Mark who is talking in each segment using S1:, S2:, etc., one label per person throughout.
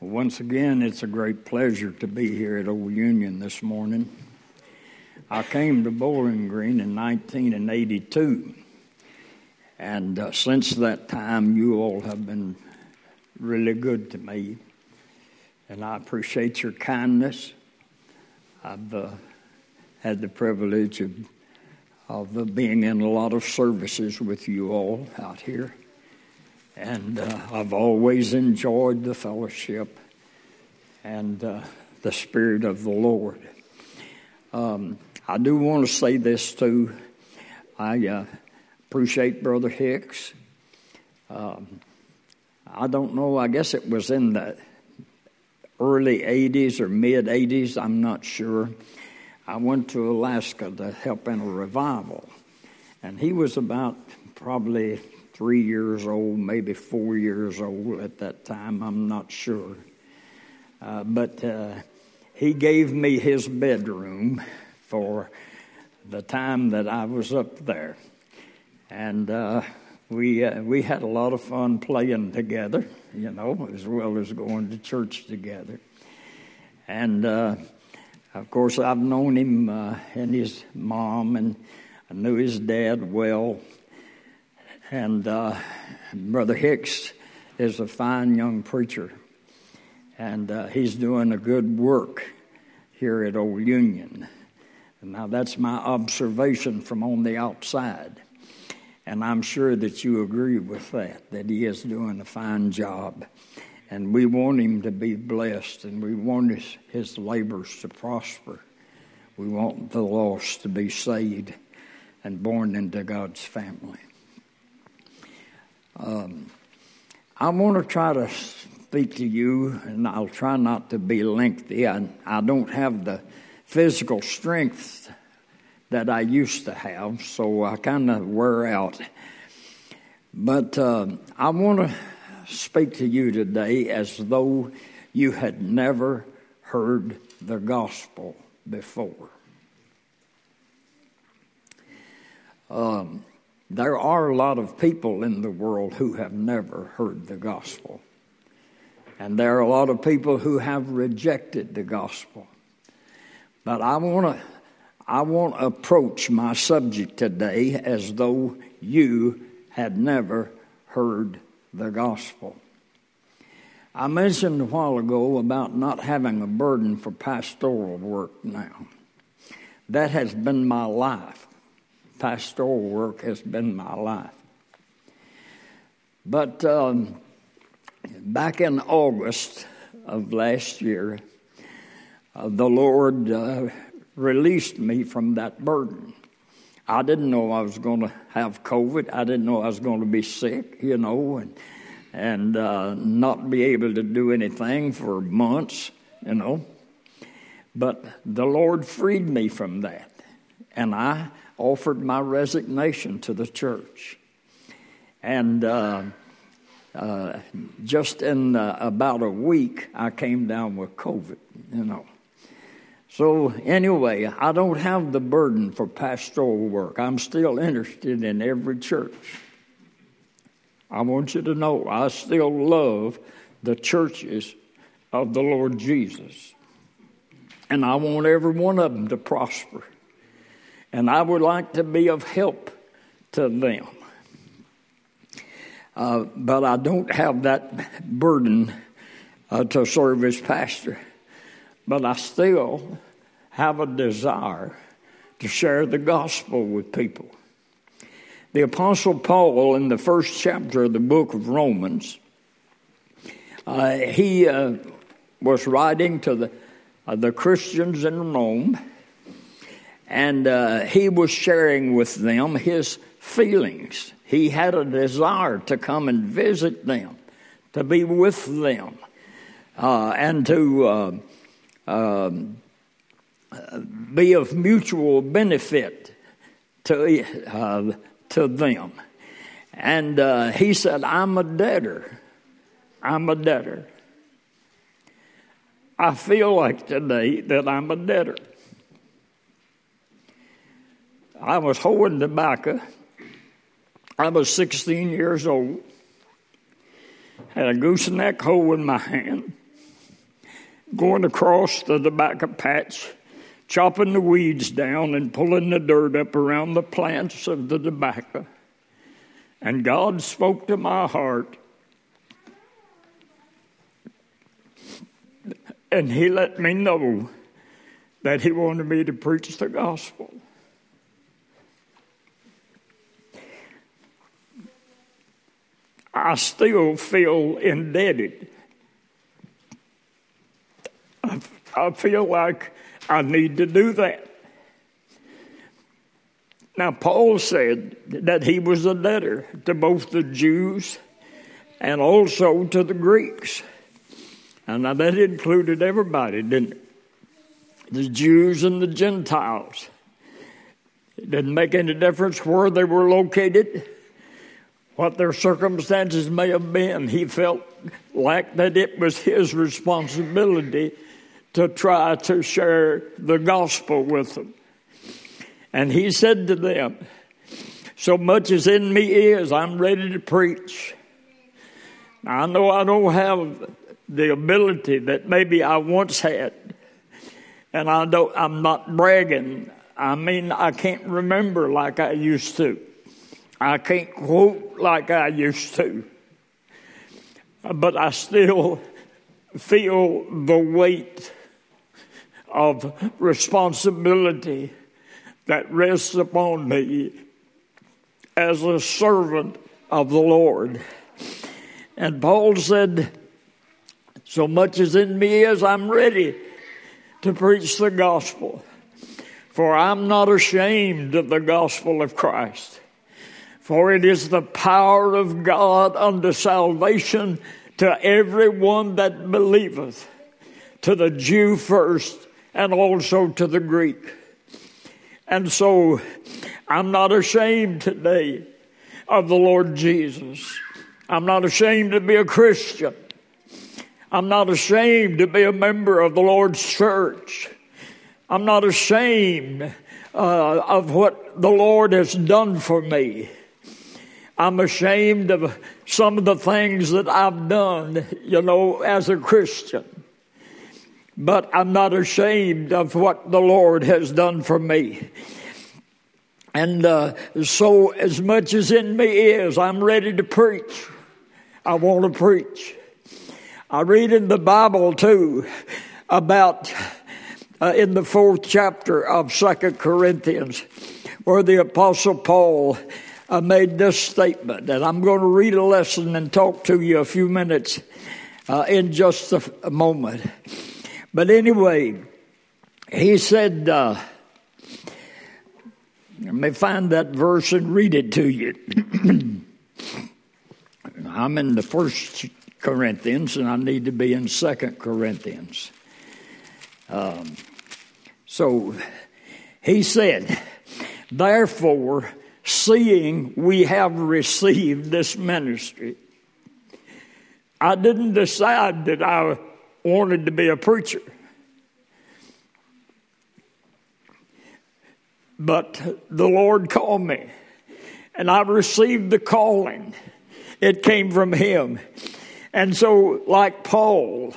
S1: Once again, it's a great pleasure to be here at Old Union this morning. I came to Bowling Green in 1982, and uh, since that time, you all have been really good to me, and I appreciate your kindness. I've uh, had the privilege of, of uh, being in a lot of services with you all out here and uh, I've always enjoyed the fellowship and uh, the Spirit of the Lord. Um, I do want to say this too. I uh, appreciate Brother Hicks. Um, I don't know, I guess it was in the early 80s or mid 80s, I'm not sure. I went to Alaska to help in a revival, and he was about probably three years old, maybe four years old at that time, I'm not sure. Uh, but uh, he gave me his bedroom for the time that I was up there. And uh, we, uh, we had a lot of fun playing together, you know, as well as going to church together. And uh, of course, I've known him uh, and his mom, and I knew his dad well. And uh, Brother Hicks is a fine young preacher, and uh, he's doing a good work here at Old Union. Now, that's my observation from on the outside. And I'm sure that you agree with that, that he is doing a fine job. And we want him to be blessed, and we want his, his labors to prosper. We want the lost to be saved and born into God's family. Um, I want to try to speak to you, and I'll try not to be lengthy. I, I don't have the physical strength that I used to have, so I kind of wear out. But uh, I want to speak to you today as though you had never heard the gospel before. Um, there are a lot of people in the world who have never heard the gospel. And there are a lot of people who have rejected the gospel. But I want to I want to approach my subject today as though you had never heard the gospel. I mentioned a while ago about not having a burden for pastoral work now. That has been my life pastoral work has been my life. But um, back in August of last year, uh, the Lord uh, released me from that burden. I didn't know I was going to have COVID. I didn't know I was going to be sick, you know, and and uh, not be able to do anything for months, you know. But the Lord freed me from that, and I offered my resignation to the church. And uh, uh, just in uh, about a week, I came down with COVID, you know. So, anyway, I don't have the burden for pastoral work. I'm still interested in every church. I want you to know I still love the churches of the Lord Jesus. And I want every one of them to prosper and I would like to be of help to them. Uh, but I don't have that burden uh, to serve as pastor. But I still have a desire to share the gospel with people. The Apostle Paul, in the first chapter of the book of Romans, uh, he uh, was writing to the, uh, the Christians in Rome and uh, he was sharing with them his feelings. He had a desire to come and visit them, to be with them, uh, and to uh, um, be of mutual benefit to, uh, to them. And uh, he said, I'm a debtor. I'm a debtor. I feel like today that I'm a debtor. I was hoeing tobacco. I was 16 years old. Had a gooseneck hoe in my hand. going across the tobacco patch, chopping the weeds down and pulling the dirt up around the plants of the tobacco. And God spoke to my heart. And He let me know that He wanted me to preach the gospel. I still feel indebted. I, I feel like I need to do that. Now, Paul said that he was a debtor to both the Jews and also to the Greeks. And now that included everybody, didn't it? The Jews and the Gentiles. It didn't make any difference where they were located what their circumstances may have been, he felt like that it was his responsibility to try to share the gospel with them. And he said to them, So much as in me is, I'm ready to preach. Now, I know I don't have the ability that maybe I once had, and I don't, I'm not bragging. I mean, I can't remember like I used to. I can't quote like I used to, but I still feel the weight of responsibility that rests upon me as a servant of the Lord. And Paul said, So much is in me as I'm ready to preach the gospel. For I'm not ashamed of the gospel of Christ. For it is the power of God unto salvation to everyone that believeth, to the Jew first, and also to the Greek. And so I'm not ashamed today of the Lord Jesus. I'm not ashamed to be a Christian. I'm not ashamed to be a member of the Lord's church. I'm not ashamed uh, of what the Lord has done for me. I'm ashamed of some of the things that I've done, you know, as a Christian. But I'm not ashamed of what the Lord has done for me. And uh, so, as much as in me is, I'm ready to preach. I want to preach. I read in the Bible too about uh, in the fourth chapter of Second Corinthians, where the Apostle Paul I made this statement, and I'm going to read a lesson and talk to you a few minutes uh, in just a, a, moment. But anyway, he said, uh, let me find that verse and read it to you. I'm in the first Corinthians, and I need to be in Second Corinthians. Um, so he said, Therefore, seeing we have received this ministry. I didn't decide that I wanted to be a preacher. But the Lord called me, and I received the calling. It came from Him. And so, like Paul,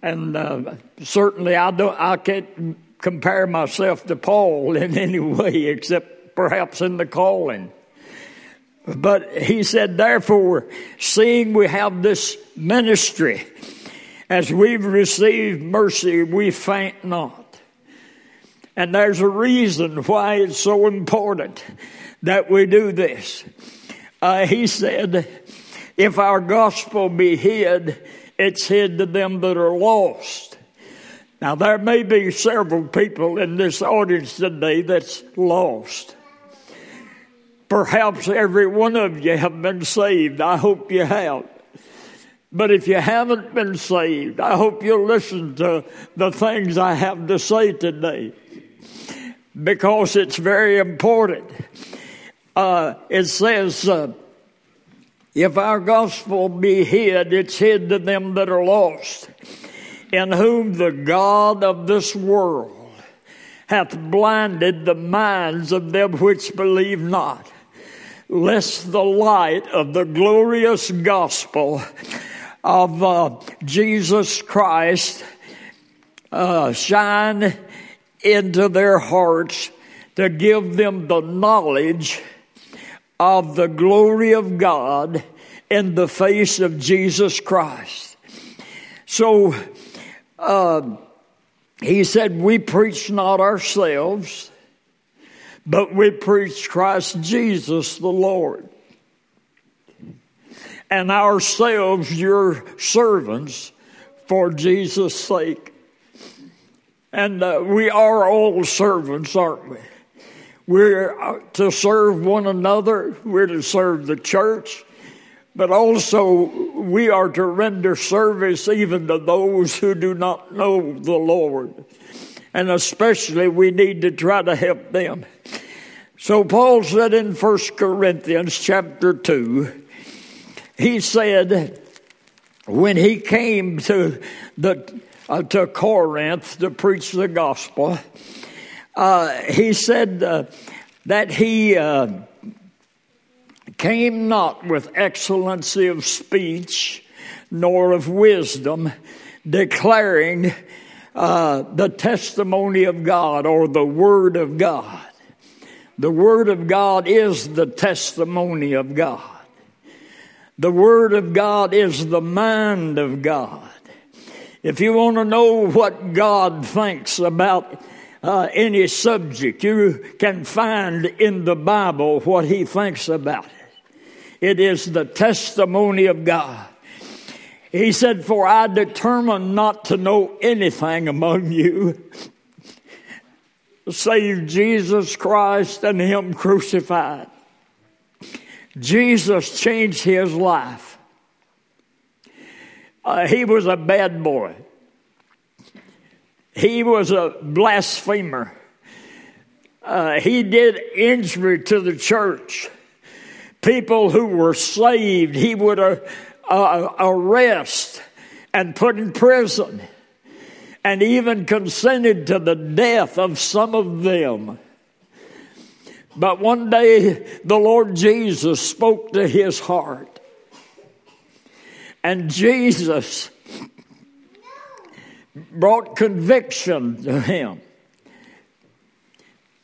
S1: and uh, certainly I don't, I can't compare myself to Paul in any way except perhaps in the calling. But he said, therefore, seeing we have this ministry, as we've received mercy, we faint not. And there's a reason why it's so important that we do this. Uh, he said, if our gospel be hid, it's hid to them that are lost. Now, there may be several people in this audience today that's lost. Perhaps every one of you have been saved. I hope you have. But if you haven't been saved, I hope you'll listen to the things I have to say today because it's very important. Uh, it says, uh, if our gospel be hid, it's hid to them that are lost, in whom the God of this world hath blinded the minds of them which believe not lest the light of the glorious gospel of uh, Jesus Christ uh, shine into their hearts to give them the knowledge of the glory of God in the face of Jesus Christ. So uh, he said, We preach not ourselves, but we preach Christ Jesus the Lord. And ourselves your servants for Jesus' sake. And uh, we are all servants, aren't we? We're uh, to serve one another, we're to serve the church, but also we are to render service even to those who do not know the Lord. And especially we need to try to help them. So Paul said in 1 Corinthians chapter 2, he said, when he came to the uh, to Corinth to preach the gospel, uh, he said uh, that he uh, came not with excellency of speech nor of wisdom, declaring uh, the testimony of God or the Word of God. The Word of God is the testimony of God. The Word of God is the mind of God. If you want to know what God thinks about uh, any subject, you can find in the Bible what He thinks about it. It is the testimony of God. He said, For I determined not to know anything among you save Jesus Christ and Him crucified. Jesus changed his life. Uh, he was a bad boy. He was a blasphemer. Uh, he did injury to the church. People who were saved, he would uh, uh, arrest and put in prison, and even consented to the death of some of them. But one day the Lord Jesus spoke to his heart. And Jesus brought conviction to him.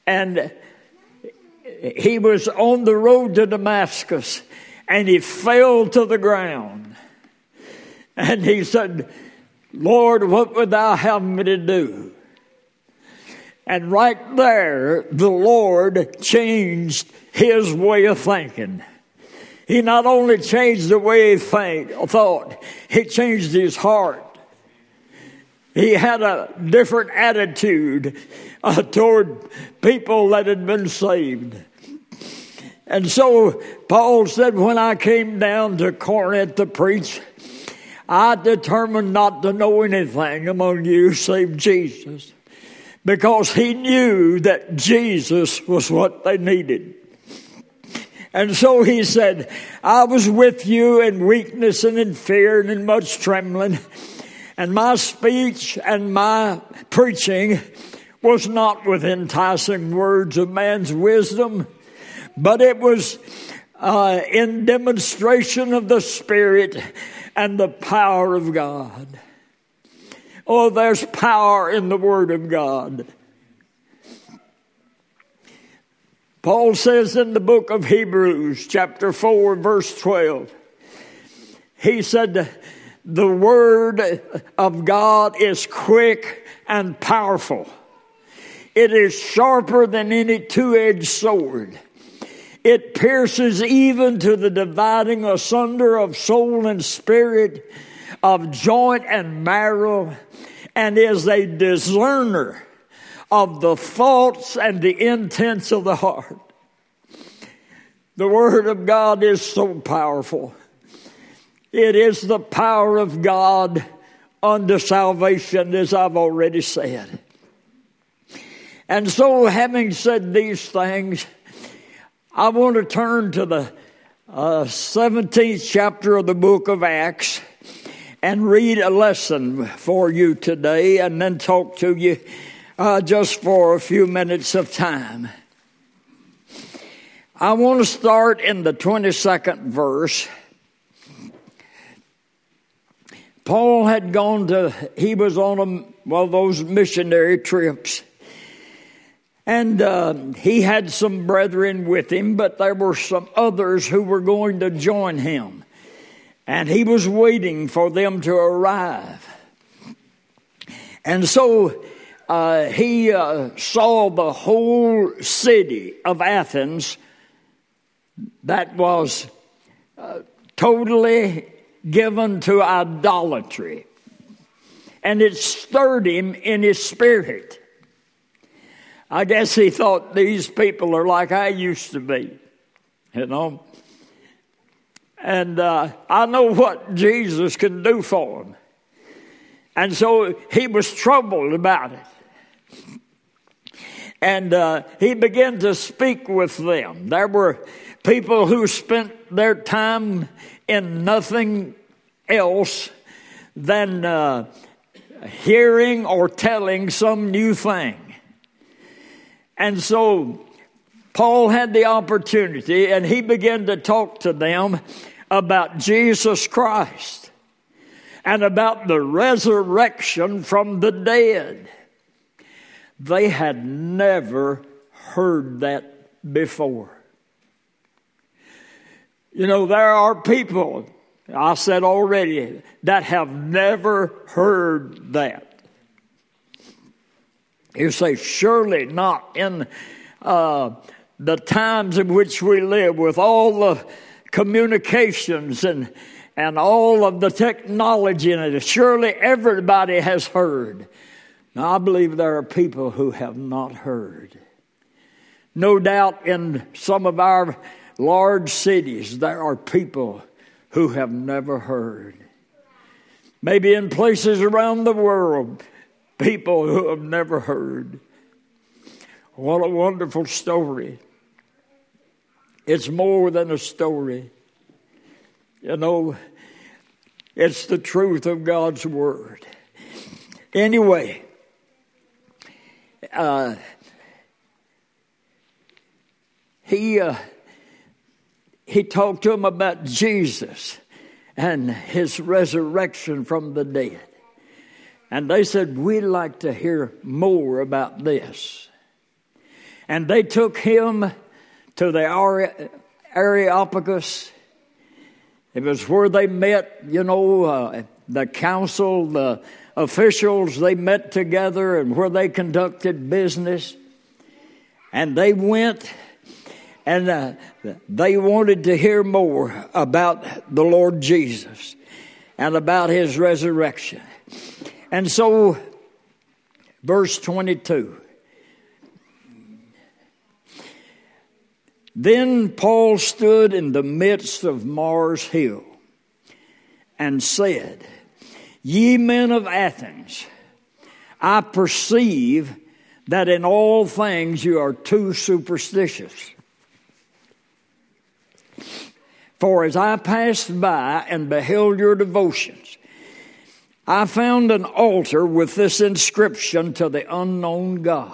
S1: And he was on the road to Damascus and he fell to the ground. And he said, Lord, what would thou have me to do? And right there, the Lord changed his way of thinking. He not only changed the way he think, thought, he changed his heart. He had a different attitude uh, toward people that had been saved. And so Paul said, when I came down to Corinth to preach, I determined not to know anything among you save Jesus because he knew that Jesus was what they needed. And so he said, I was with you in weakness and in fear and in much trembling. And my speech and my preaching was not with enticing words of man's wisdom, but it was uh, in demonstration of the Spirit and the power of God. Oh, there's power in the Word of God. Paul says in the book of Hebrews, chapter 4, verse 12, he said, The Word of God is quick and powerful. It is sharper than any two edged sword. It pierces even to the dividing asunder of soul and spirit, of joint and marrow and is a discerner of the thoughts and the intents of the heart. The Word of God is so powerful. It is the power of God unto salvation, as I've already said. And so, having said these things, I want to turn to the uh, 17th chapter of the book of Acts and read a lesson for you today and then talk to you uh, just for a few minutes of time. I want to start in the 22nd verse. Paul had gone to, he was on a, of those missionary trips. And uh, he had some brethren with him, but there were some others who were going to join him. And he was waiting for them to arrive. And so uh, he uh, saw the whole city of Athens that was uh, totally given to idolatry. And it stirred him in his spirit. I guess he thought these people are like I used to be, you know. And uh, I know what Jesus can do for them. And so he was troubled about it. And uh, he began to speak with them. There were people who spent their time in nothing else than uh, hearing or telling some new thing. And so Paul had the opportunity and he began to talk to them about Jesus Christ and about the resurrection from the dead. They had never heard that before. You know, there are people, I said already, that have never heard that. You say, surely not in uh, the times in which we live with all the communications and, and all of the technology in it. Surely everybody has heard. Now, I believe there are people who have not heard. No doubt in some of our large cities, there are people who have never heard. Maybe in places around the world, people who have never heard. What a wonderful story. It's more than a story. You know, it's the truth of God's Word. Anyway, uh, he. Uh, he talked to him about Jesus and his resurrection from the dead. And they said, We'd like to hear more about this. And they took him to the Areopagus. It was where they met, you know, uh, the council, the officials, they met together and where they conducted business. And they went and uh, they wanted to hear more about the Lord Jesus and about his resurrection. And so, verse 22. Then Paul stood in the midst of Mars Hill and said, Ye men of Athens, I perceive that in all things you are too superstitious. For as I passed by and beheld your devotions, I found an altar with this inscription to the unknown God,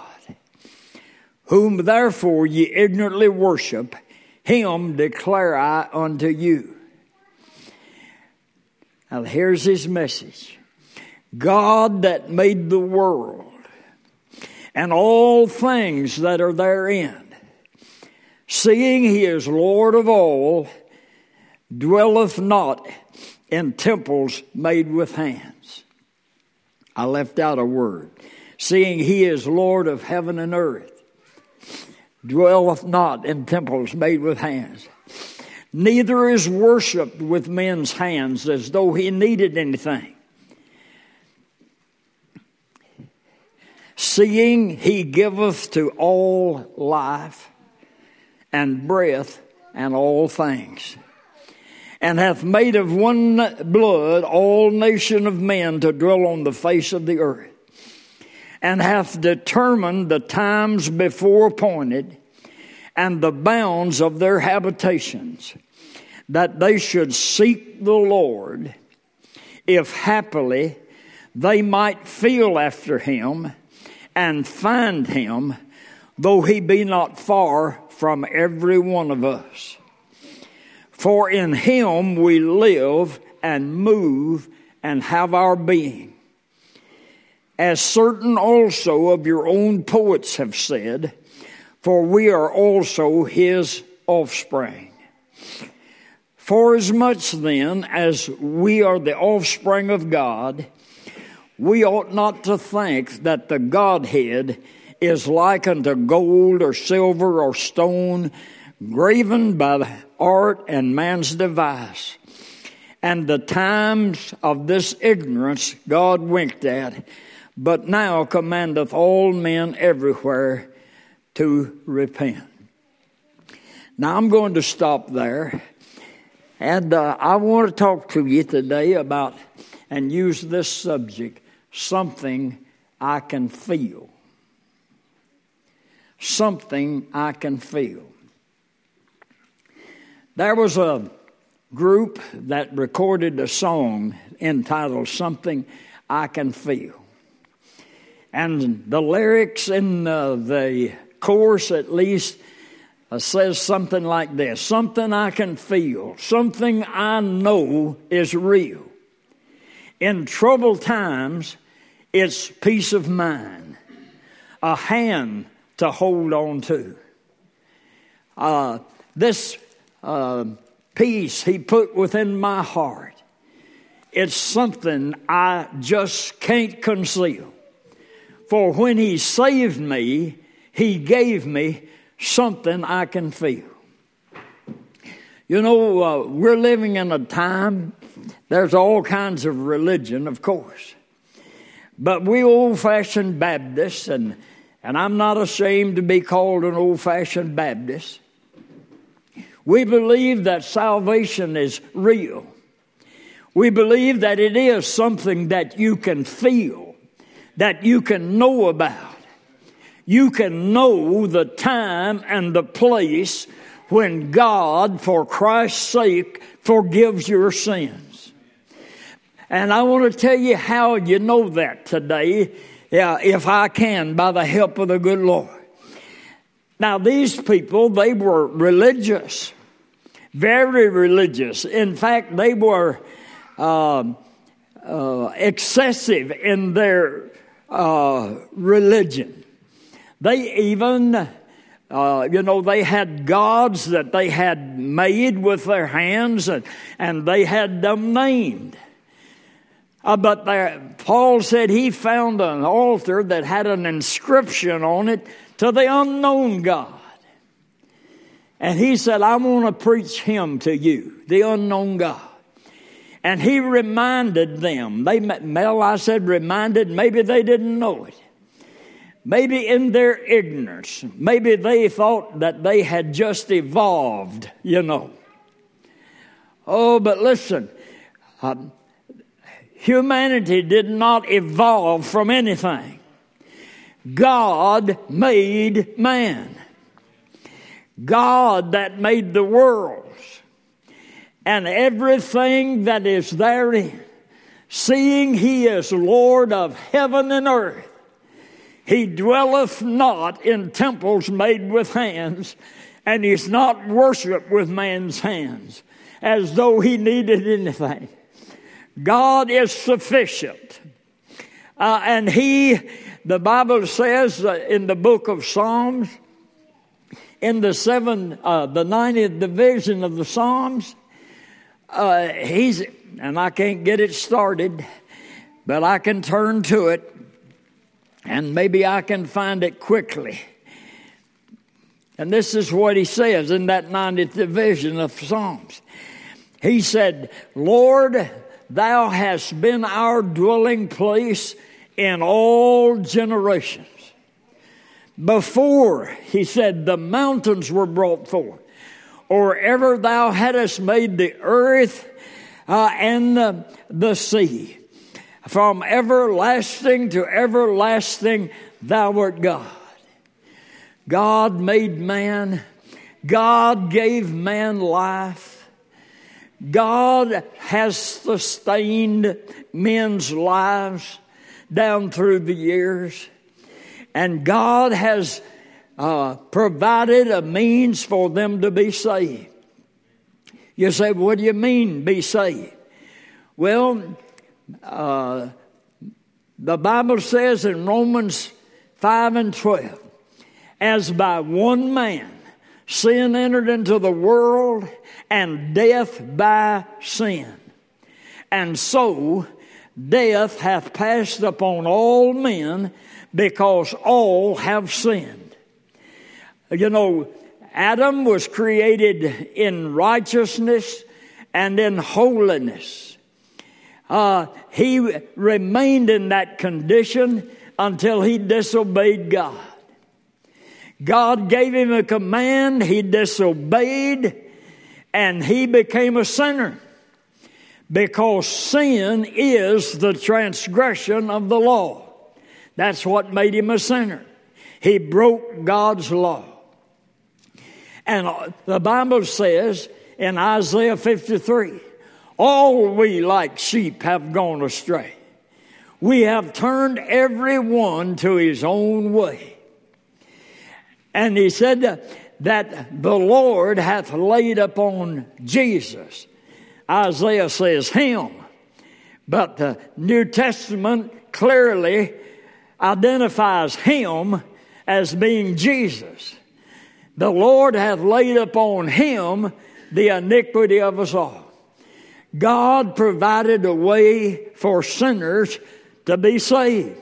S1: whom therefore ye ignorantly worship, him declare I unto you. Now here's his message God that made the world and all things that are therein, seeing he is Lord of all, dwelleth not in temples made with hands. I left out a word. Seeing he is Lord of heaven and earth, dwelleth not in temples made with hands. Neither is worshipped with men's hands as though he needed anything. Seeing he giveth to all life and breath and all things and hath made of one blood all nation of men to dwell on the face of the earth, and hath determined the times before appointed and the bounds of their habitations, that they should seek the Lord, if happily they might feel after him and find him, though he be not far from every one of us. For in him we live and move and have our being. As certain also of your own poets have said, for we are also his offspring. Forasmuch then as we are the offspring of God, we ought not to think that the Godhead is like unto gold or silver or stone, graven by the art and man's device. And the times of this ignorance God winked at, but now commandeth all men everywhere to repent. Now I'm going to stop there. And uh, I want to talk to you today about and use this subject something I can feel. Something I can feel. There was a group that recorded a song entitled Something I Can Feel. And the lyrics in uh, the chorus, at least, uh, says something like this Something I can feel, something I know is real. In troubled times, it's peace of mind, a hand to hold on to. Uh, this peace He put within my heart, it's something I just can't conceal. For when He saved me, He gave me something I can feel. You know, uh, we're living in a time, there's all kinds of religion, of course. But we old fashioned Baptists, and, and I'm not ashamed to be called an old fashioned Baptist, we believe that salvation is real. We believe that it is something that you can feel, that you can know about you can know the time and the place when God, for Christ's sake, forgives your sins. And I want to tell you how you know that today, if I can, by the help of the good Lord. Now, these people, they were religious, very religious. In fact, they were uh, uh, excessive in their uh, religion. They even, uh, you know, they had gods that they had made with their hands and, and they had them named. Uh, but there, Paul said he found an altar that had an inscription on it to the unknown God. And he said, I want to preach him to you, the unknown God. And he reminded them. They, Mel, I said reminded, maybe they didn't know it. Maybe in their ignorance, maybe they thought that they had just evolved, you know. Oh, but listen, um, humanity did not evolve from anything. God made man. God that made the worlds and everything that is therein, seeing He is Lord of heaven and earth he dwelleth not in temples made with hands, and he's not worshiped with man's hands, as though he needed anything. God is sufficient. Uh, and he, the Bible says uh, in the book of Psalms, in the seven, uh, the 90th division of the Psalms, uh, he's, and I can't get it started, but I can turn to it and maybe I can find it quickly. And this is what he says in that 90th division of Psalms. He said, Lord, thou hast been our dwelling place in all generations. Before, he said, the mountains were brought forth, or ever thou hadst made the earth uh, and the, the sea. From everlasting to everlasting, thou art God. God made man. God gave man life. God has sustained men's lives down through the years. And God has uh, provided a means for them to be saved. You say, what do you mean, be saved? Well, uh, the Bible says in Romans 5 and 12, as by one man sin entered into the world, and death by sin. And so death hath passed upon all men because all have sinned. You know, Adam was created in righteousness and in holiness. Uh, he remained in that condition until he disobeyed God. God gave him a command, he disobeyed, and he became a sinner. Because sin is the transgression of the law. That's what made him a sinner. He broke God's law. And uh, the Bible says in Isaiah 53 all we like sheep have gone astray. We have turned every one to his own way. And he said that the Lord hath laid upon Jesus. Isaiah says him. But the New Testament clearly identifies him as being Jesus. The Lord hath laid upon him the iniquity of us all. God provided a way for sinners to be saved,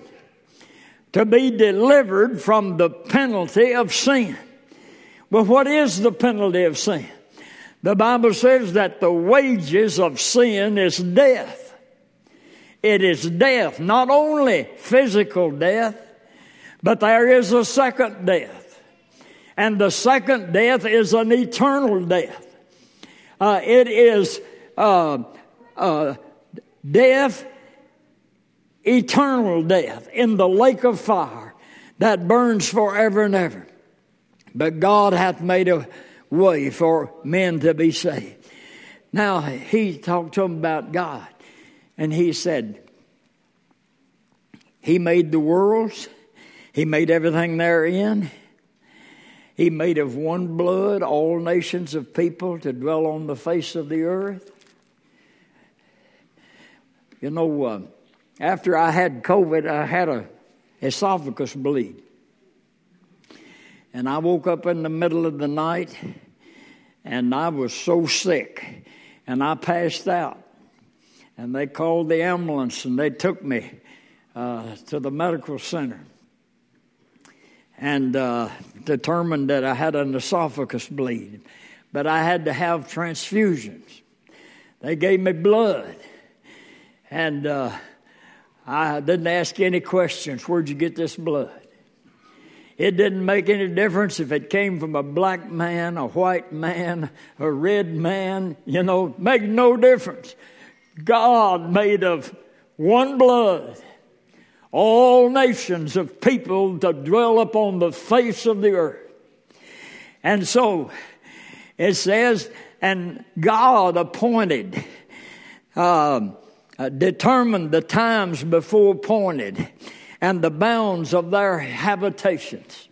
S1: to be delivered from the penalty of sin. Well, what is the penalty of sin? The Bible says that the wages of sin is death. It is death, not only physical death, but there is a second death. And the second death is an eternal death. Uh, it is uh, uh, death, eternal death in the lake of fire that burns forever and ever. But God hath made a way for men to be saved. Now, he talked to him about God, and he said, He made the worlds, He made everything therein. He made of one blood all nations of people to dwell on the face of the earth. You know, uh, after I had COVID, I had a esophagus bleed. And I woke up in the middle of the night and I was so sick and I passed out. And they called the ambulance and they took me uh, to the medical center and uh, determined that I had an esophagus bleed. But I had to have transfusions. They gave me blood. And uh, I didn't ask any questions. Where'd you get this blood? It didn't make any difference if it came from a black man, a white man, a red man, you know, make no difference. God made of one blood all nations of people to dwell upon the face of the earth. And so it says, and God appointed, uh, uh, determined the times before appointed and the bounds of their habitations,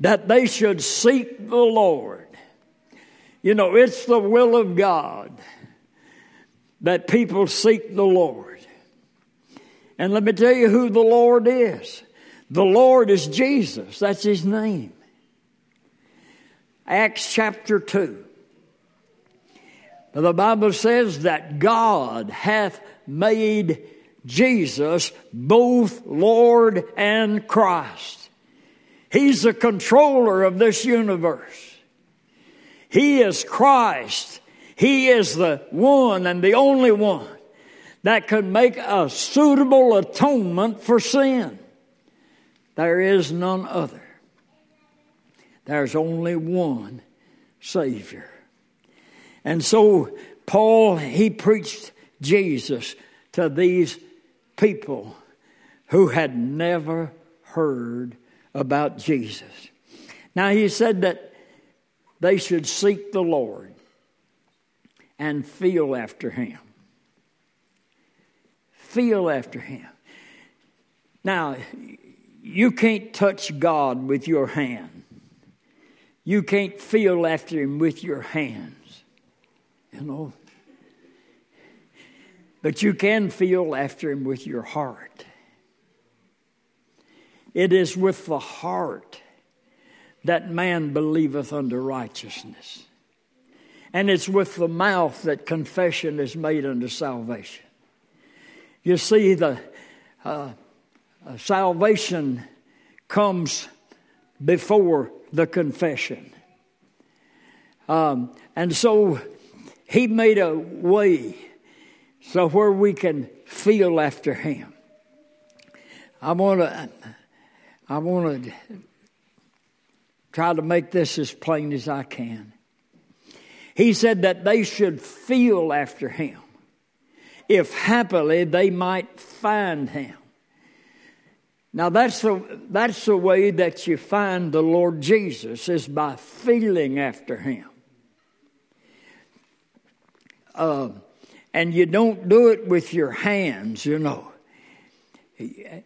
S1: that they should seek the Lord. You know, it's the will of God that people seek the Lord. And let me tell you who the Lord is. The Lord is Jesus. That's his name. Acts chapter 2. The Bible says that God hath made Jesus both Lord and Christ. He's the controller of this universe. He is Christ. He is the one and the only one that could make a suitable atonement for sin. There is none other. There's only one Savior. And so, Paul, he preached Jesus to these people who had never heard about Jesus. Now, he said that they should seek the Lord and feel after him feel after Him. Now, you can't touch God with your hand. You can't feel after Him with your hands. You know? But you can feel after him with your heart. It is with the heart that man believeth unto righteousness. And it's with the mouth that confession is made unto salvation. You see, the uh, uh, salvation comes before the confession. Um, and so he made a way so where we can feel after him. I want to I want to try to make this as plain as I can. He said that they should feel after him if happily they might find him. Now that's the, that's the way that you find the Lord Jesus is by feeling after him. Uh, and you don't do it with your hands, you know.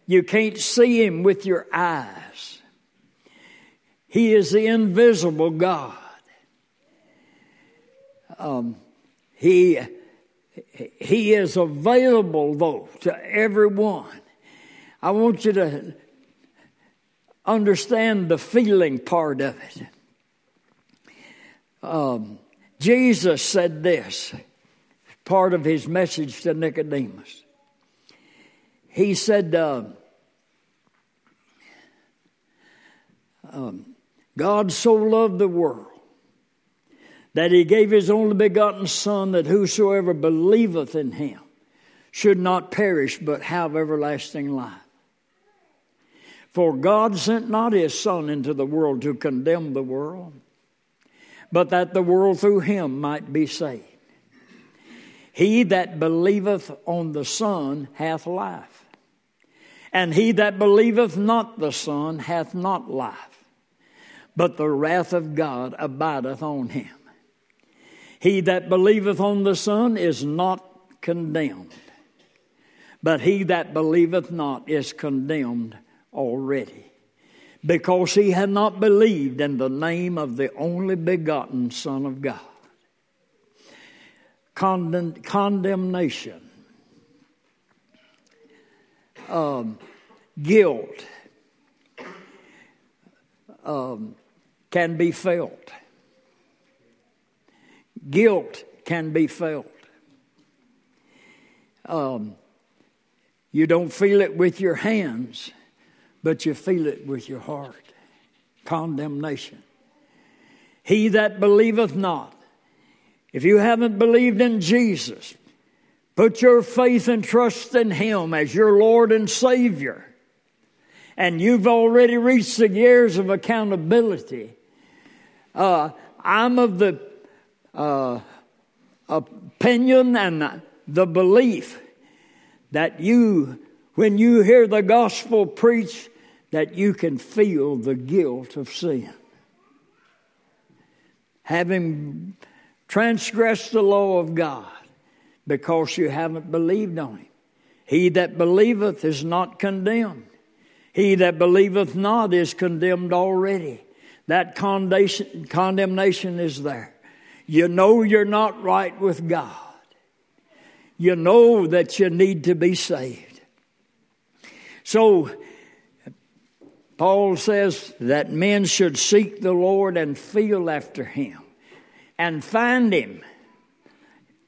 S1: You can't see him with your eyes. He is the invisible God. Um, he, he is available, though, to everyone. I want you to understand the feeling part of it. Um, Jesus said this, part of his message to Nicodemus. He said, uh, um, God so loved the world that he gave his only begotten Son, that whosoever believeth in him should not perish but have everlasting life. For God sent not his Son into the world to condemn the world, but that the world through him might be saved. He that believeth on the Son hath life, and he that believeth not the Son hath not life, but the wrath of God abideth on him. He that believeth on the Son is not condemned, but he that believeth not is condemned already, because he had not believed in the name of the only begotten Son of God. Condemn- condemnation, um, guilt um, can be felt guilt can be felt. Um, you don't feel it with your hands, but you feel it with your heart. Condemnation. He that believeth not. If you haven't believed in Jesus, put your faith and trust in Him as your Lord and Savior, and you've already reached the years of accountability. Uh, I'm of the uh, opinion and the belief that you, when you hear the gospel preached, that you can feel the guilt of sin. Having transgressed the law of God because you haven't believed on Him. He that believeth is not condemned. He that believeth not is condemned already. That condemnation is there. You know you're not right with God. You know that you need to be saved. So, Paul says that men should seek the Lord and feel after Him and find Him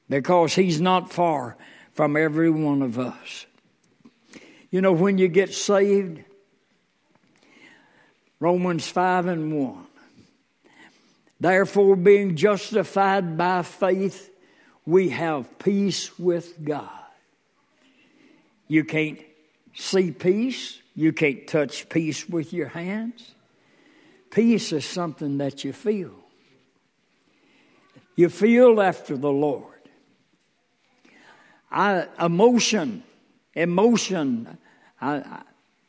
S1: because He's not far from every one of us. You know, when you get saved, Romans 5 and 1. Therefore, being justified by faith, we have peace with God. You can't see peace, you can't touch peace with your hands. Peace is something that you feel. You feel after the Lord. I, emotion, emotion, I,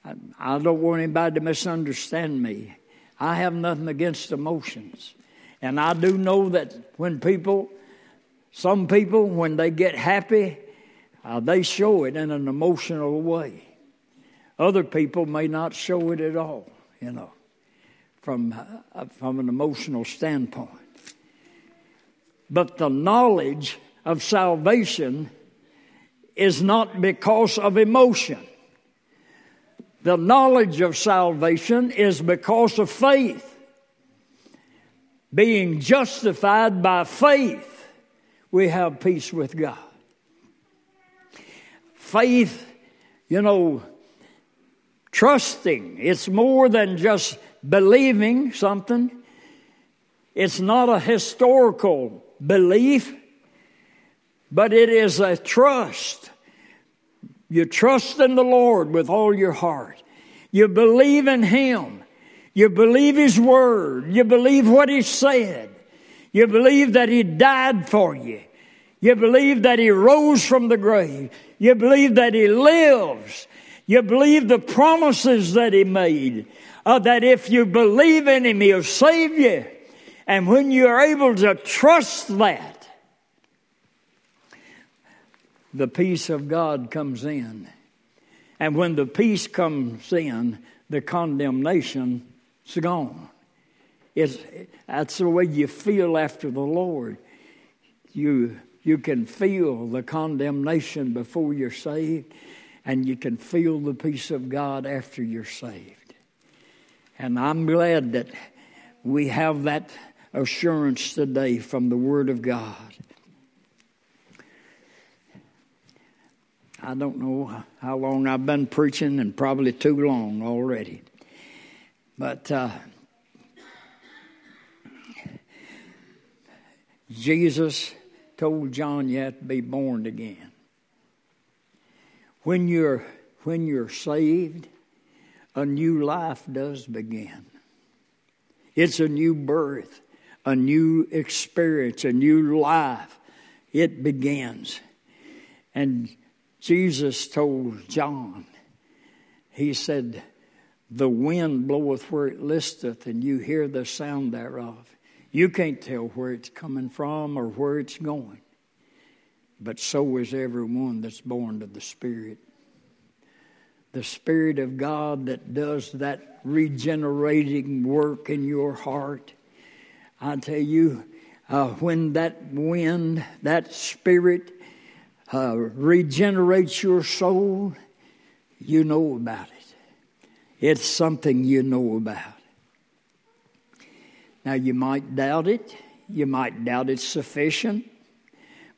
S1: I, I don't want anybody to misunderstand me. I have nothing against emotions. And I do know that when people, some people, when they get happy, uh, they show it in an emotional way. Other people may not show it at all, you know, from, uh, from an emotional standpoint. But the knowledge of salvation is not because of emotion. The knowledge of salvation is because of faith. Being justified by faith, we have peace with God. Faith, you know, trusting, it's more than just believing something. It's not a historical belief, but it is a trust. You trust in the Lord with all your heart. You believe in Him. You believe His Word. You believe what He said. You believe that He died for you. You believe that He rose from the grave. You believe that He lives. You believe the promises that He made. Uh, that if you believe in Him, He'll save you. And when you're able to trust that, the peace of God comes in. And when the peace comes in, the condemnation is gone. It's, that's the way you feel after the Lord. You, you can feel the condemnation before you're saved, and you can feel the peace of God after you're saved. And I'm glad that we have that assurance today from the Word of God. I don't know how long I've been preaching, and probably too long already. But uh, Jesus told John you have to be born again. When you're when you're saved, a new life does begin. It's a new birth a new experience, a new life. It begins. And Jesus told John, He said, The wind bloweth where it listeth, and you hear the sound thereof. You can't tell where it's coming from or where it's going. But so is everyone that's born of the Spirit. The Spirit of God that does that regenerating work in your heart I tell you, uh, when that wind, that spirit uh, regenerates your soul, you know about it. It's something you know about. Now, you might doubt it, you might doubt it's sufficient,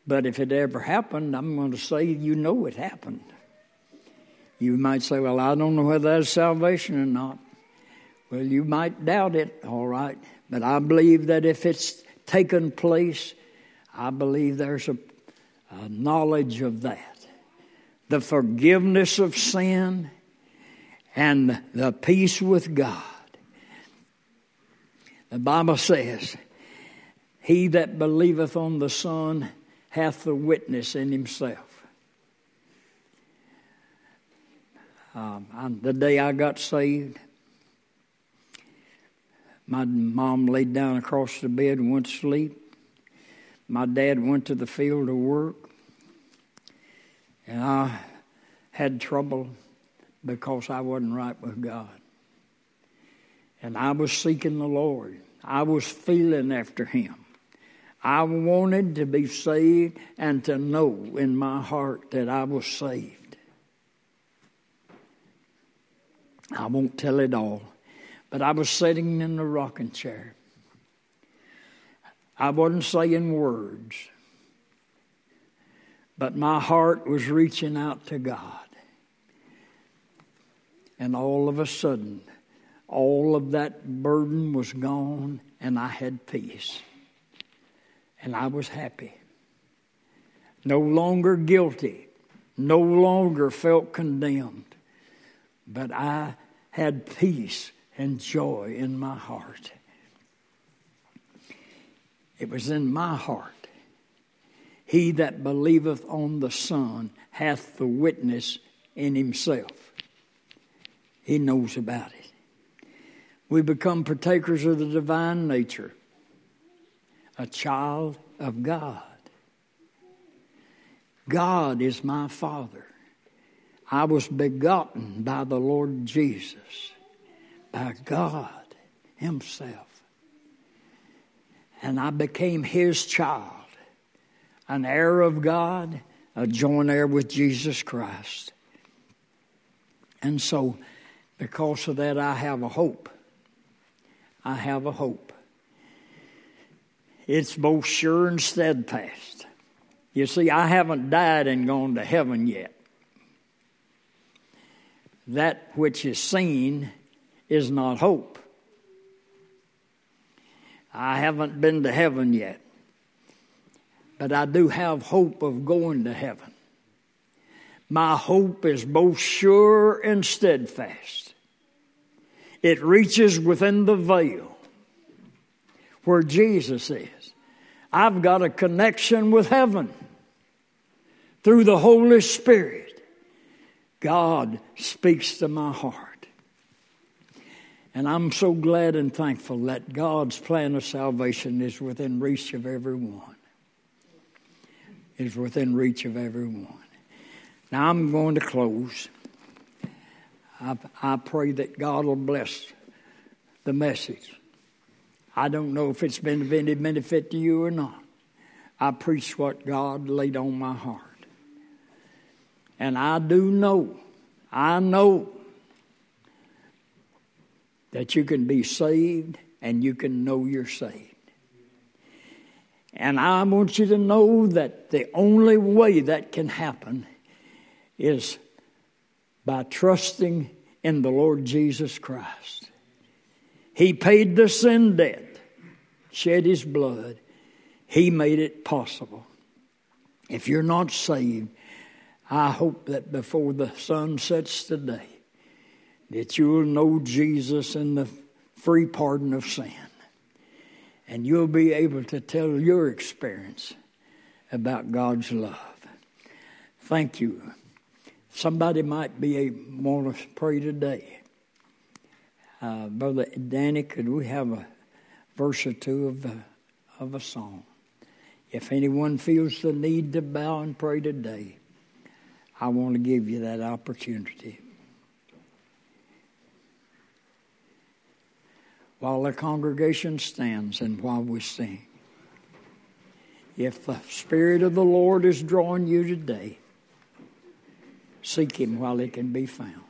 S1: but if it ever happened, I'm going to say you know it happened. You might say, Well, I don't know whether that's salvation or not. Well, you might doubt it, all right. But I believe that if it's taken place, I believe there's a, a knowledge of that. The forgiveness of sin and the peace with God. The Bible says, He that believeth on the Son hath the witness in himself. Um, the day I got saved, my mom laid down across the bed and went to sleep. My dad went to the field to work. And I had trouble because I wasn't right with God. And I was seeking the Lord. I was feeling after Him. I wanted to be saved and to know in my heart that I was saved. I won't tell it all. But I was sitting in the rocking chair. I wasn't saying words, but my heart was reaching out to God. And all of a sudden, all of that burden was gone, and I had peace. And I was happy. No longer guilty, no longer felt condemned, but I had peace and joy in my heart. It was in my heart. He that believeth on the Son hath the witness in himself. He knows about it. We become partakers of the divine nature, a child of God. God is my Father. I was begotten by the Lord Jesus by God Himself. And I became His child, an heir of God, a joint heir with Jesus Christ. And so, because of that, I have a hope. I have a hope. It's both sure and steadfast. You see, I haven't died and gone to heaven yet. That which is seen is not hope. I haven't been to heaven yet, but I do have hope of going to heaven. My hope is both sure and steadfast. It reaches within the veil where Jesus is. I've got a connection with heaven through the Holy Spirit. God speaks to my heart. And I'm so glad and thankful that God's plan of salvation is within reach of everyone. Is within reach of everyone. Now I'm going to close. I, I pray that God will bless the message. I don't know if it's been of any benefit to you or not. I preach what God laid on my heart. And I do know, I know that you can be saved and you can know you're saved. And I want you to know that the only way that can happen is by trusting in the Lord Jesus Christ. He paid the sin debt, shed his blood. He made it possible. If you're not saved, I hope that before the sun sets today, that you'll know Jesus and the free pardon of sin. And you'll be able to tell your experience about God's love. Thank you. Somebody might be able, want to pray today. Uh, Brother Danny, could we have a verse or two of, of a song? If anyone feels the need to bow and pray today, I want to give you that opportunity. While the congregation stands and while we sing. If the Spirit of the Lord is drawing you today, seek Him while He can be found.